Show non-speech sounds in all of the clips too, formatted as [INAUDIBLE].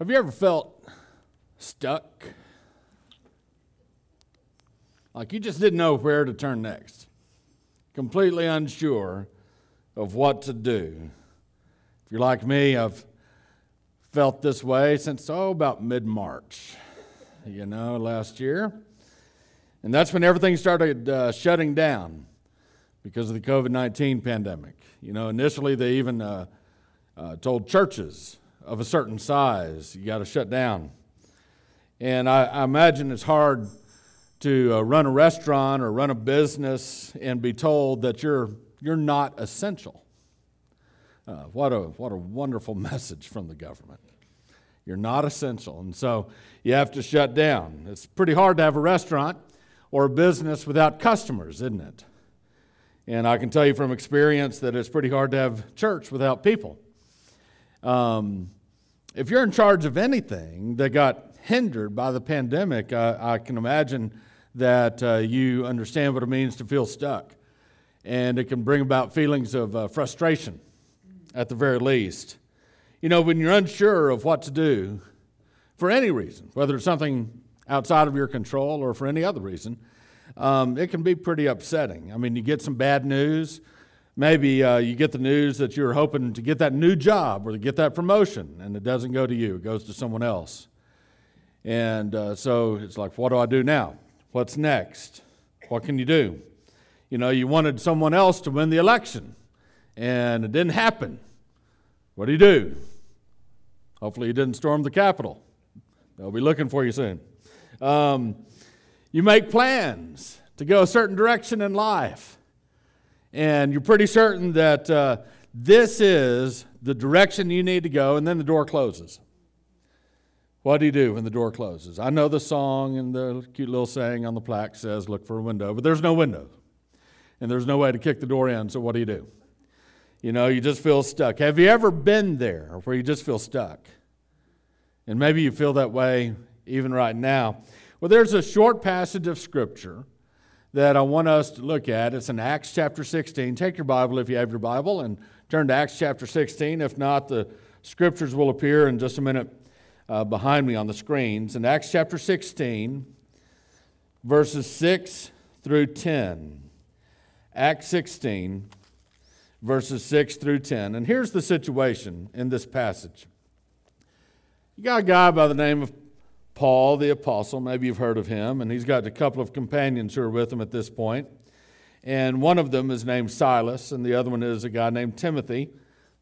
Have you ever felt stuck? Like you just didn't know where to turn next, completely unsure of what to do. If you're like me, I've felt this way since, oh, about mid March, you know, last year. And that's when everything started uh, shutting down because of the COVID 19 pandemic. You know, initially they even uh, uh, told churches of a certain size, you got to shut down. And I, I, imagine it's hard to uh, run a restaurant or run a business and be told that you're, you're not essential. Uh, what, a, what a wonderful [LAUGHS] message from the government. You're not essential. And so you have to shut down. It's pretty hard to have a restaurant or a business without customers, isn't it? And I can tell you from experience that it's pretty hard to have church without people. Um, if you're in charge of anything that got hindered by the pandemic, I, I can imagine that uh, you understand what it means to feel stuck. And it can bring about feelings of uh, frustration at the very least. You know, when you're unsure of what to do for any reason, whether it's something outside of your control or for any other reason, um, it can be pretty upsetting. I mean, you get some bad news. Maybe uh, you get the news that you're hoping to get that new job or to get that promotion, and it doesn't go to you, it goes to someone else. And uh, so it's like, what do I do now? What's next? What can you do? You know, you wanted someone else to win the election, and it didn't happen. What do you do? Hopefully, you didn't storm the Capitol. They'll be looking for you soon. Um, you make plans to go a certain direction in life and you're pretty certain that uh, this is the direction you need to go, and then the door closes. What do you do when the door closes? I know the song and the cute little saying on the plaque says, look for a window, but there's no window. And there's no way to kick the door in, so what do you do? You know, you just feel stuck. Have you ever been there where you just feel stuck? And maybe you feel that way even right now. Well, there's a short passage of Scripture that I want us to look at. It's in Acts chapter 16. Take your Bible if you have your Bible and turn to Acts chapter 16. If not, the scriptures will appear in just a minute uh, behind me on the screens. In Acts chapter 16, verses 6 through 10. Acts 16, verses 6 through 10. And here's the situation in this passage. You got a guy by the name of Paul the apostle, maybe you've heard of him, and he's got a couple of companions who are with him at this point. And one of them is named Silas, and the other one is a guy named Timothy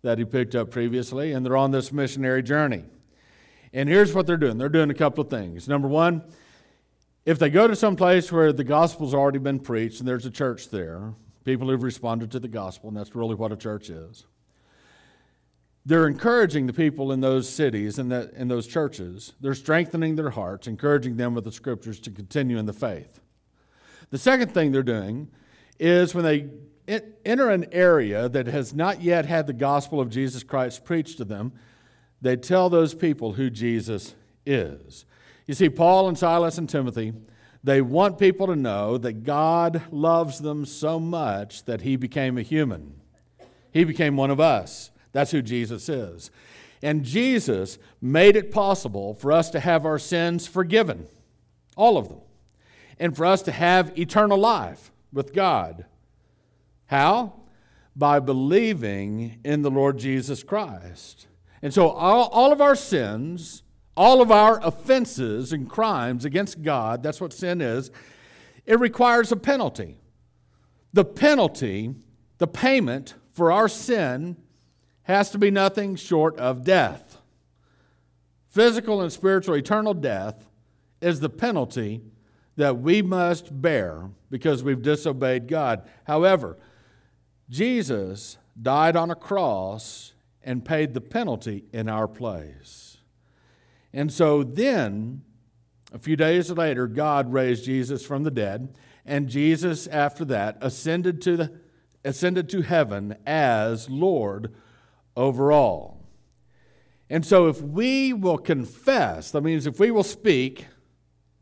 that he picked up previously, and they're on this missionary journey. And here's what they're doing they're doing a couple of things. Number one, if they go to some place where the gospel's already been preached and there's a church there, people who've responded to the gospel, and that's really what a church is they're encouraging the people in those cities and that, in those churches. They're strengthening their hearts, encouraging them with the scriptures to continue in the faith. The second thing they're doing is when they enter an area that has not yet had the gospel of Jesus Christ preached to them, they tell those people who Jesus is. You see, Paul and Silas and Timothy, they want people to know that God loves them so much that he became a human. He became one of us. That's who Jesus is. And Jesus made it possible for us to have our sins forgiven, all of them, and for us to have eternal life with God. How? By believing in the Lord Jesus Christ. And so all, all of our sins, all of our offenses and crimes against God, that's what sin is, it requires a penalty. The penalty, the payment for our sin has to be nothing short of death. Physical and spiritual eternal death is the penalty that we must bear because we've disobeyed God. However, Jesus died on a cross and paid the penalty in our place. And so then, a few days later, God raised Jesus from the dead, and Jesus, after that, ascended to, the, ascended to heaven as Lord overall. And so, if we will confess, that means if we will speak,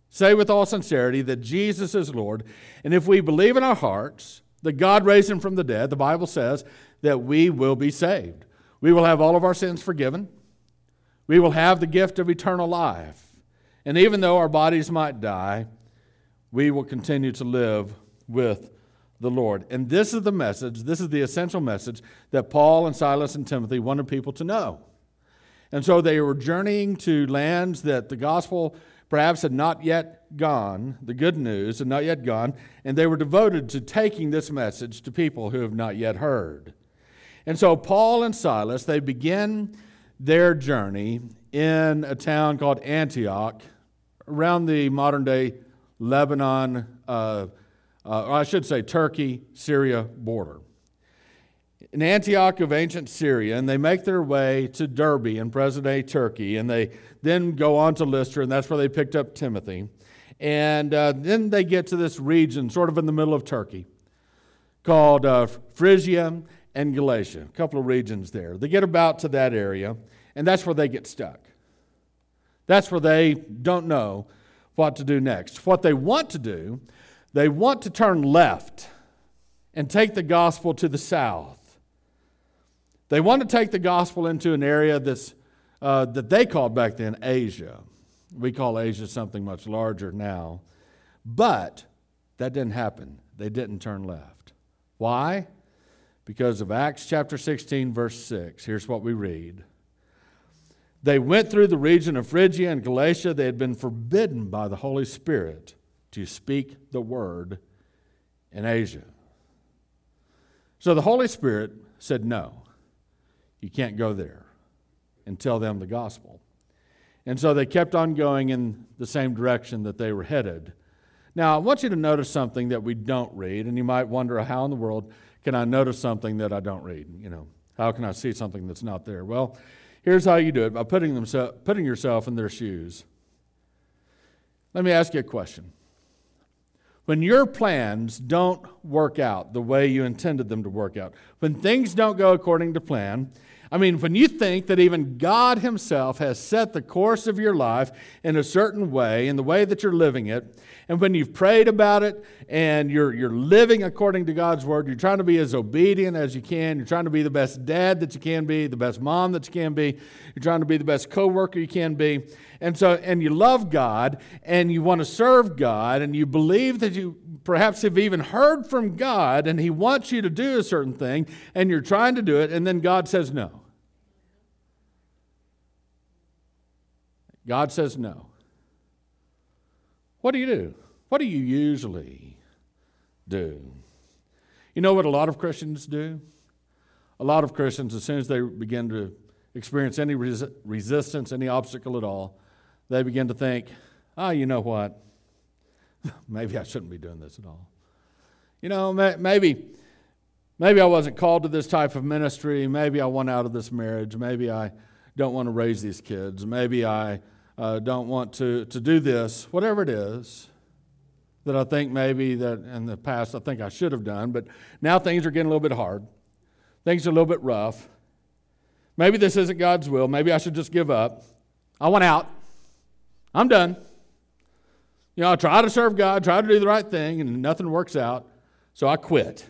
say with all sincerity that Jesus is Lord, and if we believe in our hearts that God raised him from the dead, the Bible says that we will be saved. We will have all of our sins forgiven. we will have the gift of eternal life. And even though our bodies might die, we will continue to live with the Lord. And this is the message, this is the essential message that Paul and Silas and Timothy wanted people to know. And so they were journeying to lands that the gospel perhaps had not yet gone, the good news had not yet gone, and they were devoted to taking this message to people who have not yet heard. And so Paul and Silas, they begin their journey in a town called Antioch around the modern day Lebanon, uh, uh, or I should say Turkey, Syria border. In Antioch of ancient Syria, and they make their way to Derbe in present day Turkey, and they then go on to Lystra, and that's where they picked up Timothy. And uh, then they get to this region, sort of in the middle of Turkey, called uh, Phrygia and Galatia, a couple of regions there. They get about to that area, and that's where they get stuck. That's where they don't know what to do next. What they want to do, they want to turn left and take the gospel to the south. They want to take the gospel into an area that's, uh, that they called back then Asia. We call Asia something much larger now. But that didn't happen. They didn't turn left. Why? because of Acts chapter 16, verse 6. Here's what we read. They went through the region of Phrygia and Galatia. They had been forbidden by the Holy Spirit to speak the word in Asia. So the Holy Spirit said, No, you can't go there and tell them the gospel. And so they kept on going in the same direction that they were headed. Now, I want you to notice something that we don't read, and you might wonder how in the world can I notice something that I don't read? You know, how can I see something that's not there? Well, here's how you do it by putting, themself, putting yourself in their shoes. Let me ask you a question. When your plans don't work out the way you intended them to work out, when things don't go according to plan, I mean, when you think that even God Himself has set the course of your life in a certain way, in the way that you're living it, and when you've prayed about it and you're, you're living according to God's word, you're trying to be as obedient as you can, you're trying to be the best dad that you can be, the best mom that you can be, you're trying to be the best coworker you can be. And so, and you love God and you want to serve God and you believe that you perhaps have even heard from God and He wants you to do a certain thing and you're trying to do it, and then God says no. God says no. What do you do? What do you usually do? You know what a lot of Christians do? A lot of Christians, as soon as they begin to experience any res- resistance, any obstacle at all, they begin to think, ah, oh, you know what? [LAUGHS] maybe I shouldn't be doing this at all. You know, maybe, maybe I wasn't called to this type of ministry. Maybe I want out of this marriage. Maybe I don't want to raise these kids. Maybe I uh, don't want to, to do this, whatever it is that I think maybe that in the past I think I should have done, but now things are getting a little bit hard. Things are a little bit rough. Maybe this isn't God's will. Maybe I should just give up. I want out. I'm done. You know, I try to serve God, try to do the right thing, and nothing works out, so I quit.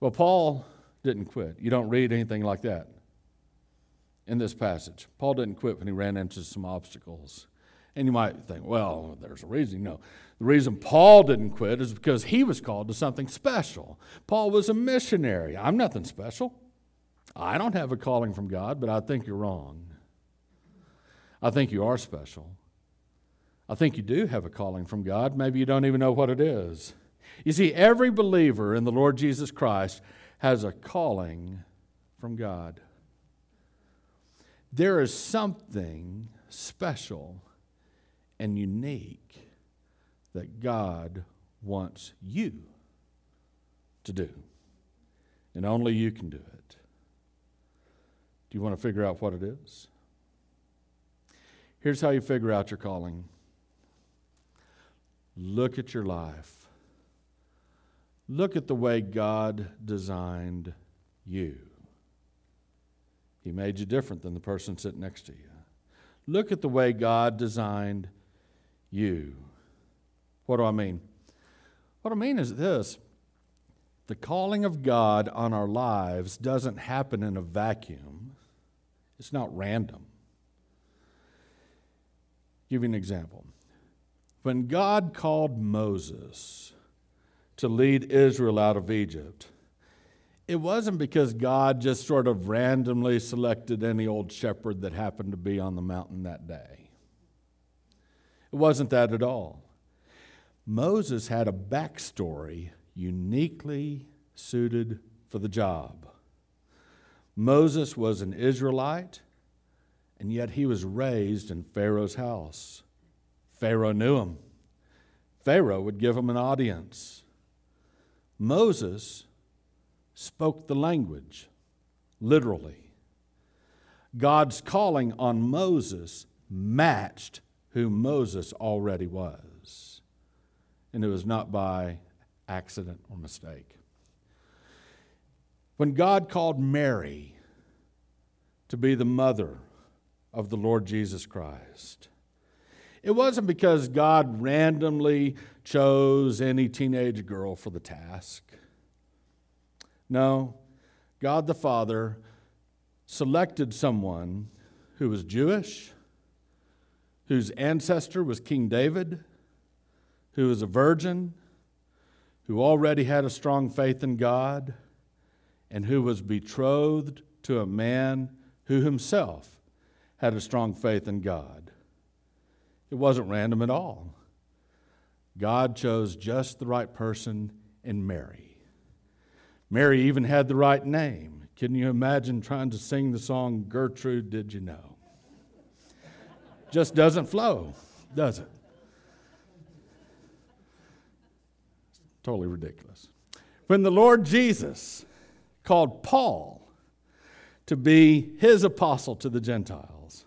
Well, Paul didn't quit. You don't read anything like that in this passage. Paul didn't quit when he ran into some obstacles. And you might think, well, there's a reason. No. The reason Paul didn't quit is because he was called to something special. Paul was a missionary. I'm nothing special. I don't have a calling from God, but I think you're wrong. I think you are special. I think you do have a calling from God. Maybe you don't even know what it is. You see, every believer in the Lord Jesus Christ has a calling from God. There is something special and unique that God wants you to do. And only you can do it. Do you want to figure out what it is? Here's how you figure out your calling look at your life, look at the way God designed you. He made you different than the person sitting next to you. Look at the way God designed you. What do I mean? What I mean is this the calling of God on our lives doesn't happen in a vacuum, It's not random. give you an example. When God called Moses to lead Israel out of Egypt, it wasn't because God just sort of randomly selected any old shepherd that happened to be on the mountain that day. It wasn't that at all. Moses had a backstory uniquely suited for the job. Moses was an Israelite, and yet he was raised in Pharaoh's house. Pharaoh knew him. Pharaoh would give him an audience. Moses spoke the language, literally. God's calling on Moses matched who Moses already was. And it was not by accident or mistake. When God called Mary to be the mother of the Lord Jesus Christ, it wasn't because God randomly chose any teenage girl for the task. No, God the Father selected someone who was Jewish, whose ancestor was King David, who was a virgin, who already had a strong faith in God, and who was betrothed to a man who himself had a strong faith in God. It wasn't random at all. God chose just the right person in Mary. Mary even had the right name. Can you imagine trying to sing the song, Gertrude, Did You Know? Just doesn't flow, does it? Totally ridiculous. When the Lord Jesus called Paul to be his apostle to the Gentiles,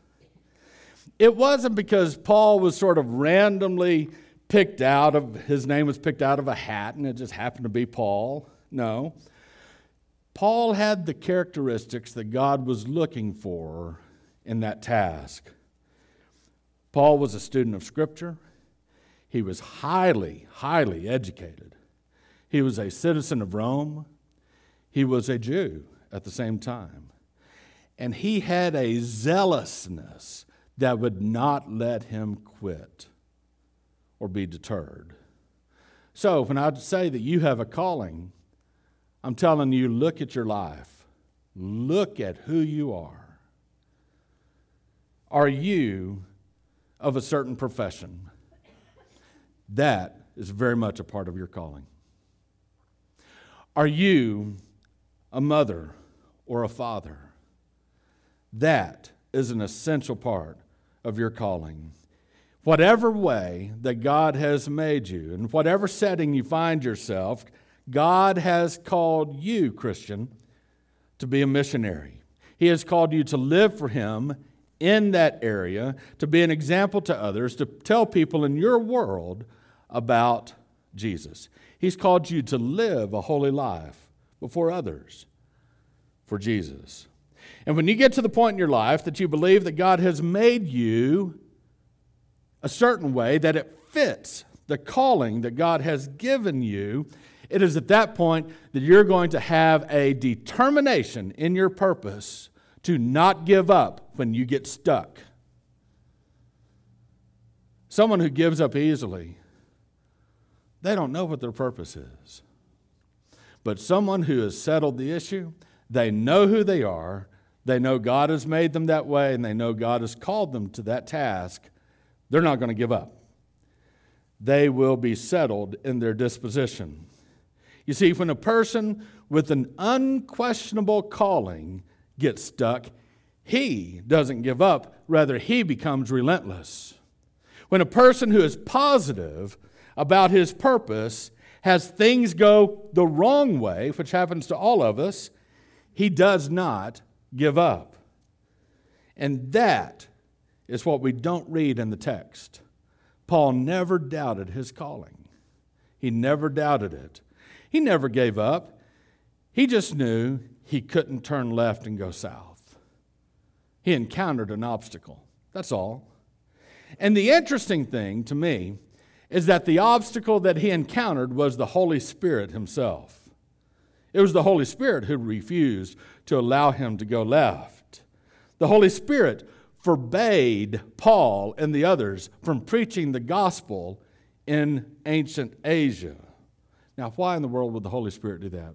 it wasn't because Paul was sort of randomly picked out of, his name was picked out of a hat and it just happened to be Paul. No. Paul had the characteristics that God was looking for in that task. Paul was a student of Scripture. He was highly, highly educated. He was a citizen of Rome. He was a Jew at the same time. And he had a zealousness that would not let him quit or be deterred. So, when I say that you have a calling, I'm telling you, look at your life. Look at who you are. Are you of a certain profession? That is very much a part of your calling. Are you a mother or a father? That is an essential part of your calling. Whatever way that God has made you, in whatever setting you find yourself, God has called you, Christian, to be a missionary. He has called you to live for Him in that area, to be an example to others, to tell people in your world about Jesus. He's called you to live a holy life before others for Jesus. And when you get to the point in your life that you believe that God has made you a certain way, that it fits the calling that God has given you, it is at that point that you're going to have a determination in your purpose to not give up when you get stuck. Someone who gives up easily, they don't know what their purpose is. But someone who has settled the issue, they know who they are, they know God has made them that way, and they know God has called them to that task, they're not going to give up. They will be settled in their disposition. You see, when a person with an unquestionable calling gets stuck, he doesn't give up, rather, he becomes relentless. When a person who is positive about his purpose has things go the wrong way, which happens to all of us, he does not give up. And that is what we don't read in the text. Paul never doubted his calling, he never doubted it. He never gave up. He just knew he couldn't turn left and go south. He encountered an obstacle. That's all. And the interesting thing to me is that the obstacle that he encountered was the Holy Spirit himself. It was the Holy Spirit who refused to allow him to go left. The Holy Spirit forbade Paul and the others from preaching the gospel in ancient Asia. Now, why in the world would the Holy Spirit do that?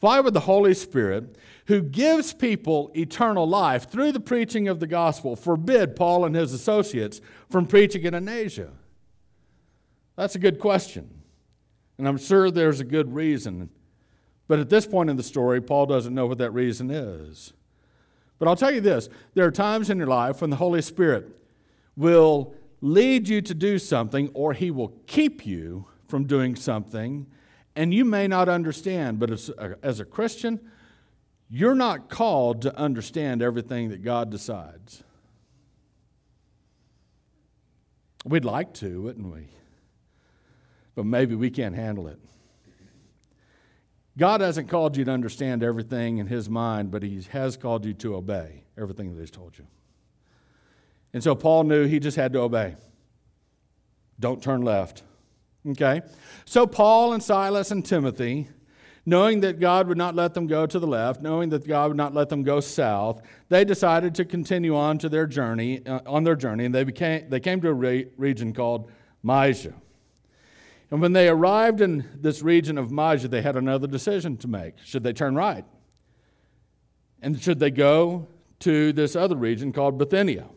Why would the Holy Spirit, who gives people eternal life through the preaching of the gospel, forbid Paul and his associates from preaching it in Asia? That's a good question. And I'm sure there's a good reason. But at this point in the story, Paul doesn't know what that reason is. But I'll tell you this there are times in your life when the Holy Spirit will lead you to do something or he will keep you from doing something and you may not understand, but as a, as a Christian, you're not called to understand everything that God decides. We'd like to, wouldn't we? But maybe we can't handle it. God hasn't called you to understand everything in His mind, but He has called you to obey everything that He's told you. And so Paul knew he just had to obey. Don't turn left. Okay? So Paul and Silas and Timothy, knowing that God would not let them go to the left, knowing that God would not let them go south, they decided to continue on to their journey, uh, on their journey, and they, became, they came to a re- region called Mysia. And when they arrived in this region of Mysia, they had another decision to make. Should they turn right? And should they go to this other region called Bithynia?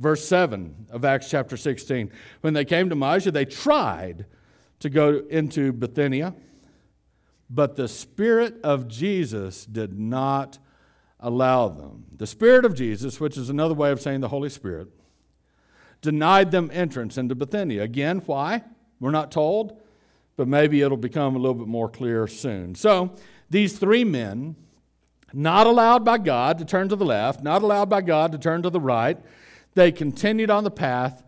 Verse 7 of Acts chapter 16. When they came to Mysia, they tried to go into Bithynia, but the Spirit of Jesus did not allow them. The Spirit of Jesus, which is another way of saying the Holy Spirit, denied them entrance into Bithynia. Again, why? We're not told, but maybe it'll become a little bit more clear soon. So, these three men, not allowed by God to turn to the left, not allowed by God to turn to the right, they continued on the path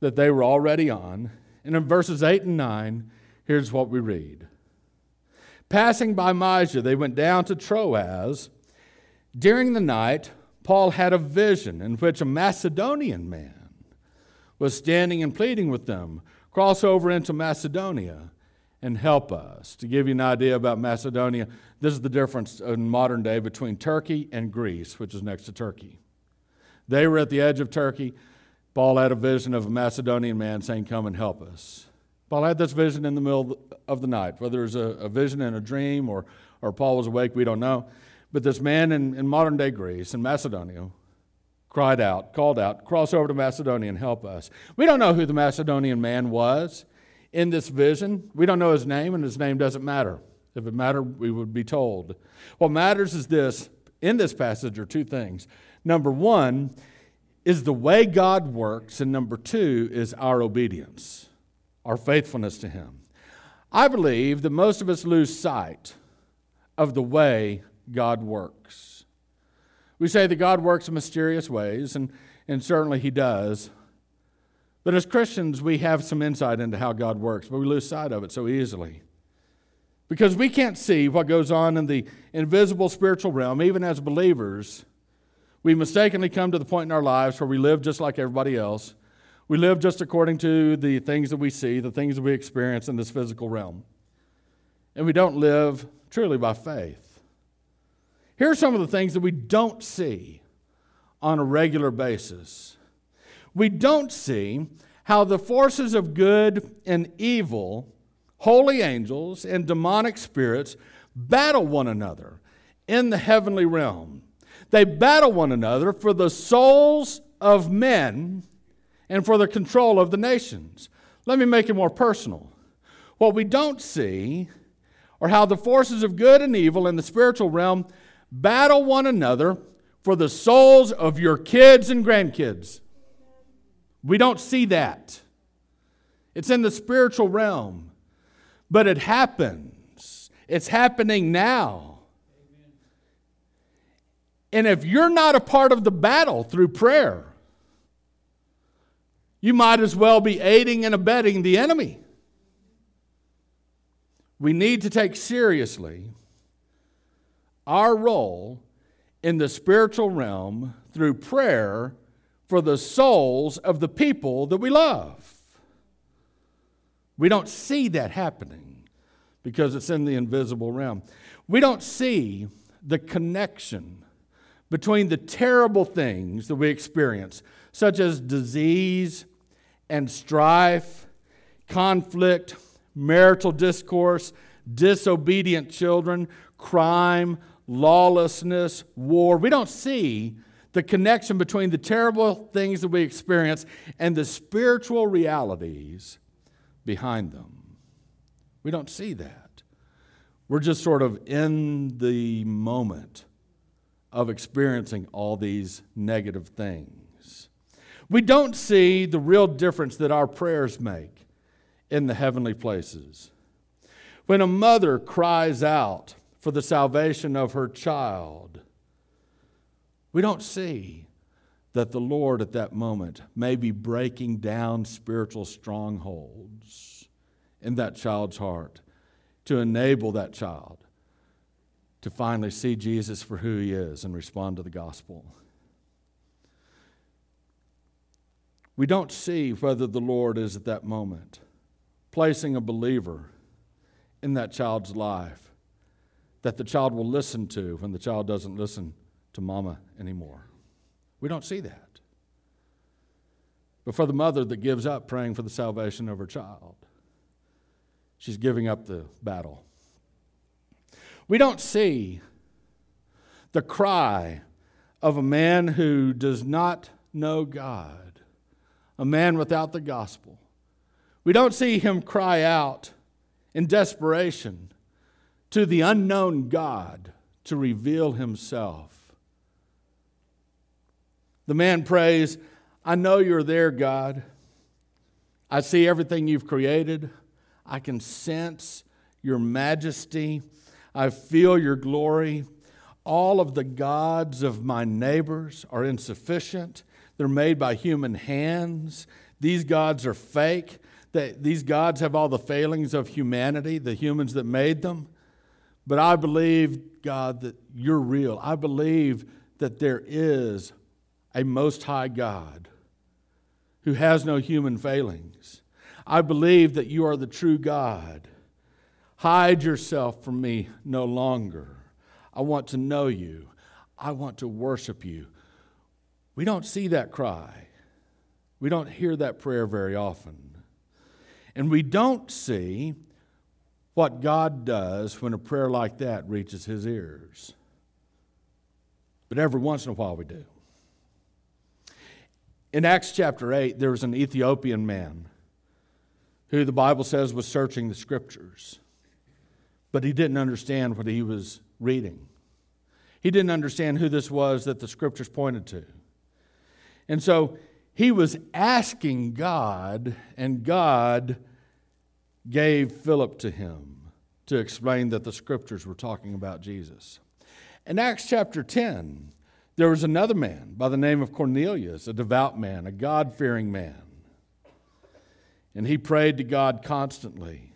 that they were already on. And in verses 8 and 9, here's what we read Passing by Mysia, they went down to Troas. During the night, Paul had a vision in which a Macedonian man was standing and pleading with them cross over into Macedonia and help us. To give you an idea about Macedonia, this is the difference in modern day between Turkey and Greece, which is next to Turkey. They were at the edge of Turkey. Paul had a vision of a Macedonian man saying, Come and help us. Paul had this vision in the middle of the night, whether it was a, a vision in a dream or, or Paul was awake, we don't know. But this man in, in modern day Greece, in Macedonia, cried out, called out, cross over to Macedonia and help us. We don't know who the Macedonian man was in this vision. We don't know his name, and his name doesn't matter. If it mattered, we would be told. What matters is this in this passage are two things. Number one is the way God works, and number two is our obedience, our faithfulness to Him. I believe that most of us lose sight of the way God works. We say that God works in mysterious ways, and, and certainly He does. But as Christians, we have some insight into how God works, but we lose sight of it so easily. Because we can't see what goes on in the invisible spiritual realm, even as believers we mistakenly come to the point in our lives where we live just like everybody else. We live just according to the things that we see, the things that we experience in this physical realm. And we don't live truly by faith. Here are some of the things that we don't see on a regular basis. We don't see how the forces of good and evil, holy angels, and demonic spirits battle one another in the heavenly realm. They battle one another for the souls of men and for the control of the nations. Let me make it more personal. What we don't see are how the forces of good and evil in the spiritual realm battle one another for the souls of your kids and grandkids. We don't see that. It's in the spiritual realm, but it happens. It's happening now. And if you're not a part of the battle through prayer, you might as well be aiding and abetting the enemy. We need to take seriously our role in the spiritual realm through prayer for the souls of the people that we love. We don't see that happening because it's in the invisible realm. We don't see the connection between the terrible things that we experience, such as disease and strife, conflict, marital discourse, disobedient children, crime, lawlessness, war. We don't see the connection between the terrible things that we experience and the spiritual realities behind them. We don't see that. We're just sort of in the moment of experiencing all these negative things. We don't see the real difference that our prayers make in the heavenly places. When a mother cries out for the salvation of her child, we don't see that the Lord at that moment may be breaking down spiritual strongholds in that child's heart to enable that child to finally see Jesus for who he is and respond to the gospel. We don't see whether the Lord is at that moment placing a believer in that child's life that the child will listen to when the child doesn't listen to mama anymore. We don't see that. But for the mother that gives up praying for the salvation of her child, she's giving up the battle. We don't see the cry of a man who does not know God, a man without the gospel. We don't see him cry out in desperation to the unknown God to reveal himself. The man prays, I know you're there, God. I see everything you've created. I can sense your majesty. I feel your glory. All of the gods of my neighbors are insufficient. They're made by human hands. These gods are fake. these gods have all the failings of humanity, the humans that made them. But I believe, God, that you're real. I believe that there is a most high God who has no human failings. I believe that you are the true God. Hide yourself from me no longer. I want to know you. I want to worship you. We don't see that cry. We don't hear that prayer very often. And we don't see what God does when a prayer like that reaches his ears. But every once in a while we do. In Acts chapter 8, there was an Ethiopian man who the Bible says was searching the scriptures, but he didn't understand what he was reading. He didn't understand who this was that the scriptures pointed to. And so he was asking God, and God gave Philip to him to explain that the scriptures were talking about Jesus. In Acts chapter 10, there was another man by the name of Cornelius, a devout man, a God fearing man. And he prayed to God constantly,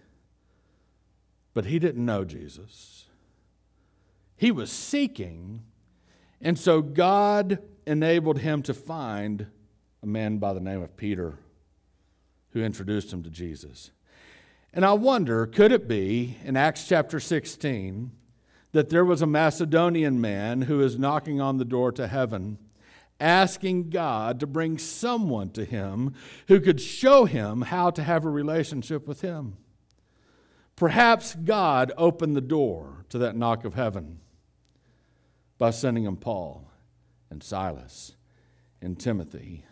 but he didn't know Jesus. He was seeking, and so God enabled him to find a man by the name of Peter who introduced him to Jesus. And I wonder could it be in Acts chapter 16 that there was a Macedonian man who is knocking on the door to heaven, asking God to bring someone to him who could show him how to have a relationship with him? Perhaps God opened the door to that knock of heaven by sending him Paul and Silas and Timothy.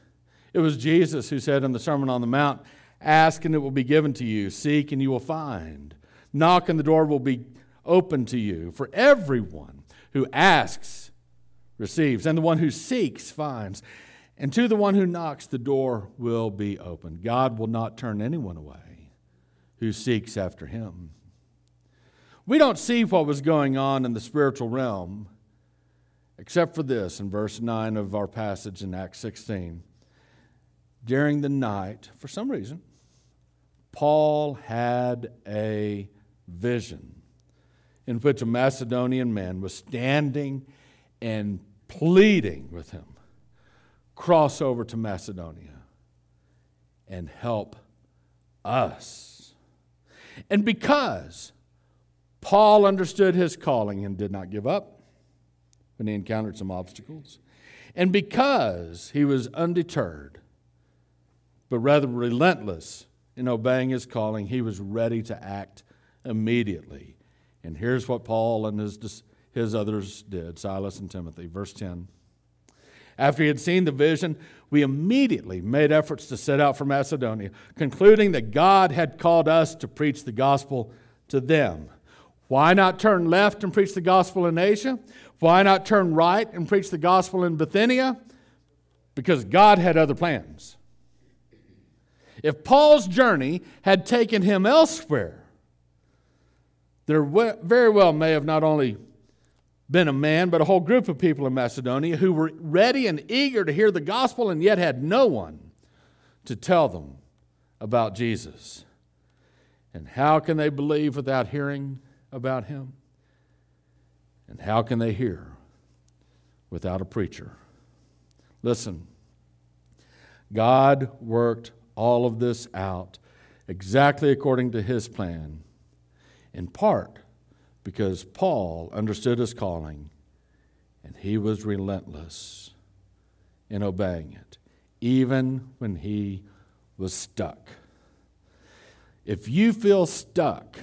It was Jesus who said in the Sermon on the Mount, Ask and it will be given to you. Seek and you will find. Knock and the door will be open to you. For everyone who asks receives, and the one who seeks finds. And to the one who knocks, the door will be opened. God will not turn anyone away who seeks after him. We don't see what was going on in the spiritual realm except for this in verse 9 of our passage in Acts 16. During the night, for some reason, Paul had a vision in which a Macedonian man was standing and pleading with him cross over to Macedonia and help us. And because Paul understood his calling and did not give up, when he encountered some obstacles. And because he was undeterred, but rather relentless in obeying his calling, he was ready to act immediately. And here's what Paul and his, his others did Silas and Timothy. Verse 10. After he had seen the vision, we immediately made efforts to set out for Macedonia, concluding that God had called us to preach the gospel to them. Why not turn left and preach the gospel in Asia? Why not turn right and preach the gospel in Bithynia? Because God had other plans. If Paul's journey had taken him elsewhere, there very well may have not only been a man, but a whole group of people in Macedonia who were ready and eager to hear the gospel and yet had no one to tell them about Jesus. And how can they believe without hearing about him? And how can they hear without a preacher? Listen, God worked all of this out exactly according to his plan, in part because Paul understood his calling and he was relentless in obeying it, even when he was stuck. If you feel stuck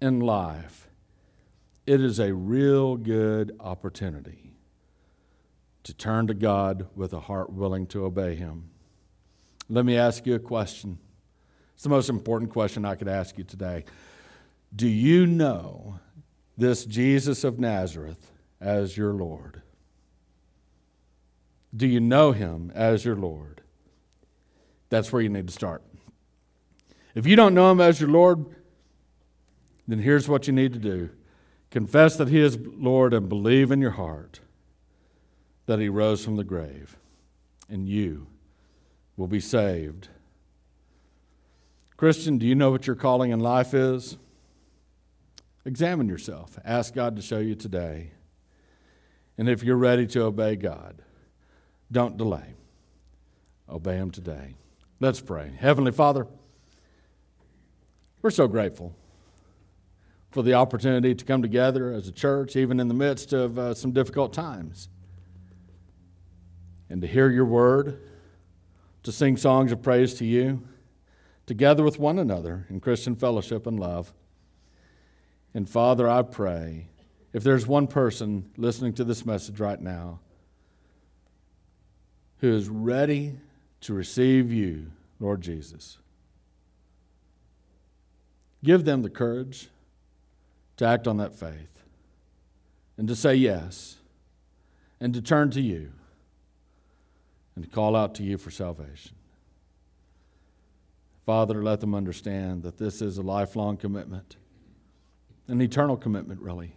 in life, it is a real good opportunity to turn to God with a heart willing to obey Him. Let me ask you a question. It's the most important question I could ask you today. Do you know this Jesus of Nazareth as your Lord? Do you know him as your Lord? That's where you need to start. If you don't know him as your Lord, then here's what you need to do confess that he is Lord and believe in your heart that he rose from the grave, and you will be saved. Christian, do you know what your calling in life is? Examine yourself. Ask God to show you today. And if you're ready to obey God, don't delay. Obey Him today. Let's pray. Heavenly Father, we're so grateful for the opportunity to come together as a church, even in the midst of uh, some difficult times, and to hear your word, to sing songs of praise to you, together with one another in Christian fellowship and love. And Father, I pray if there's one person listening to this message right now who is ready to receive you, Lord Jesus, give them the courage to act on that faith and to say yes and to turn to you and to call out to you for salvation. Father, let them understand that this is a lifelong commitment an eternal commitment, really.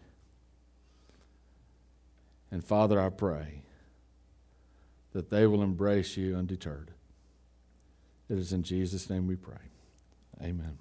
And Father, I pray that they will embrace you undeterred. It is in Jesus' name we pray. Amen.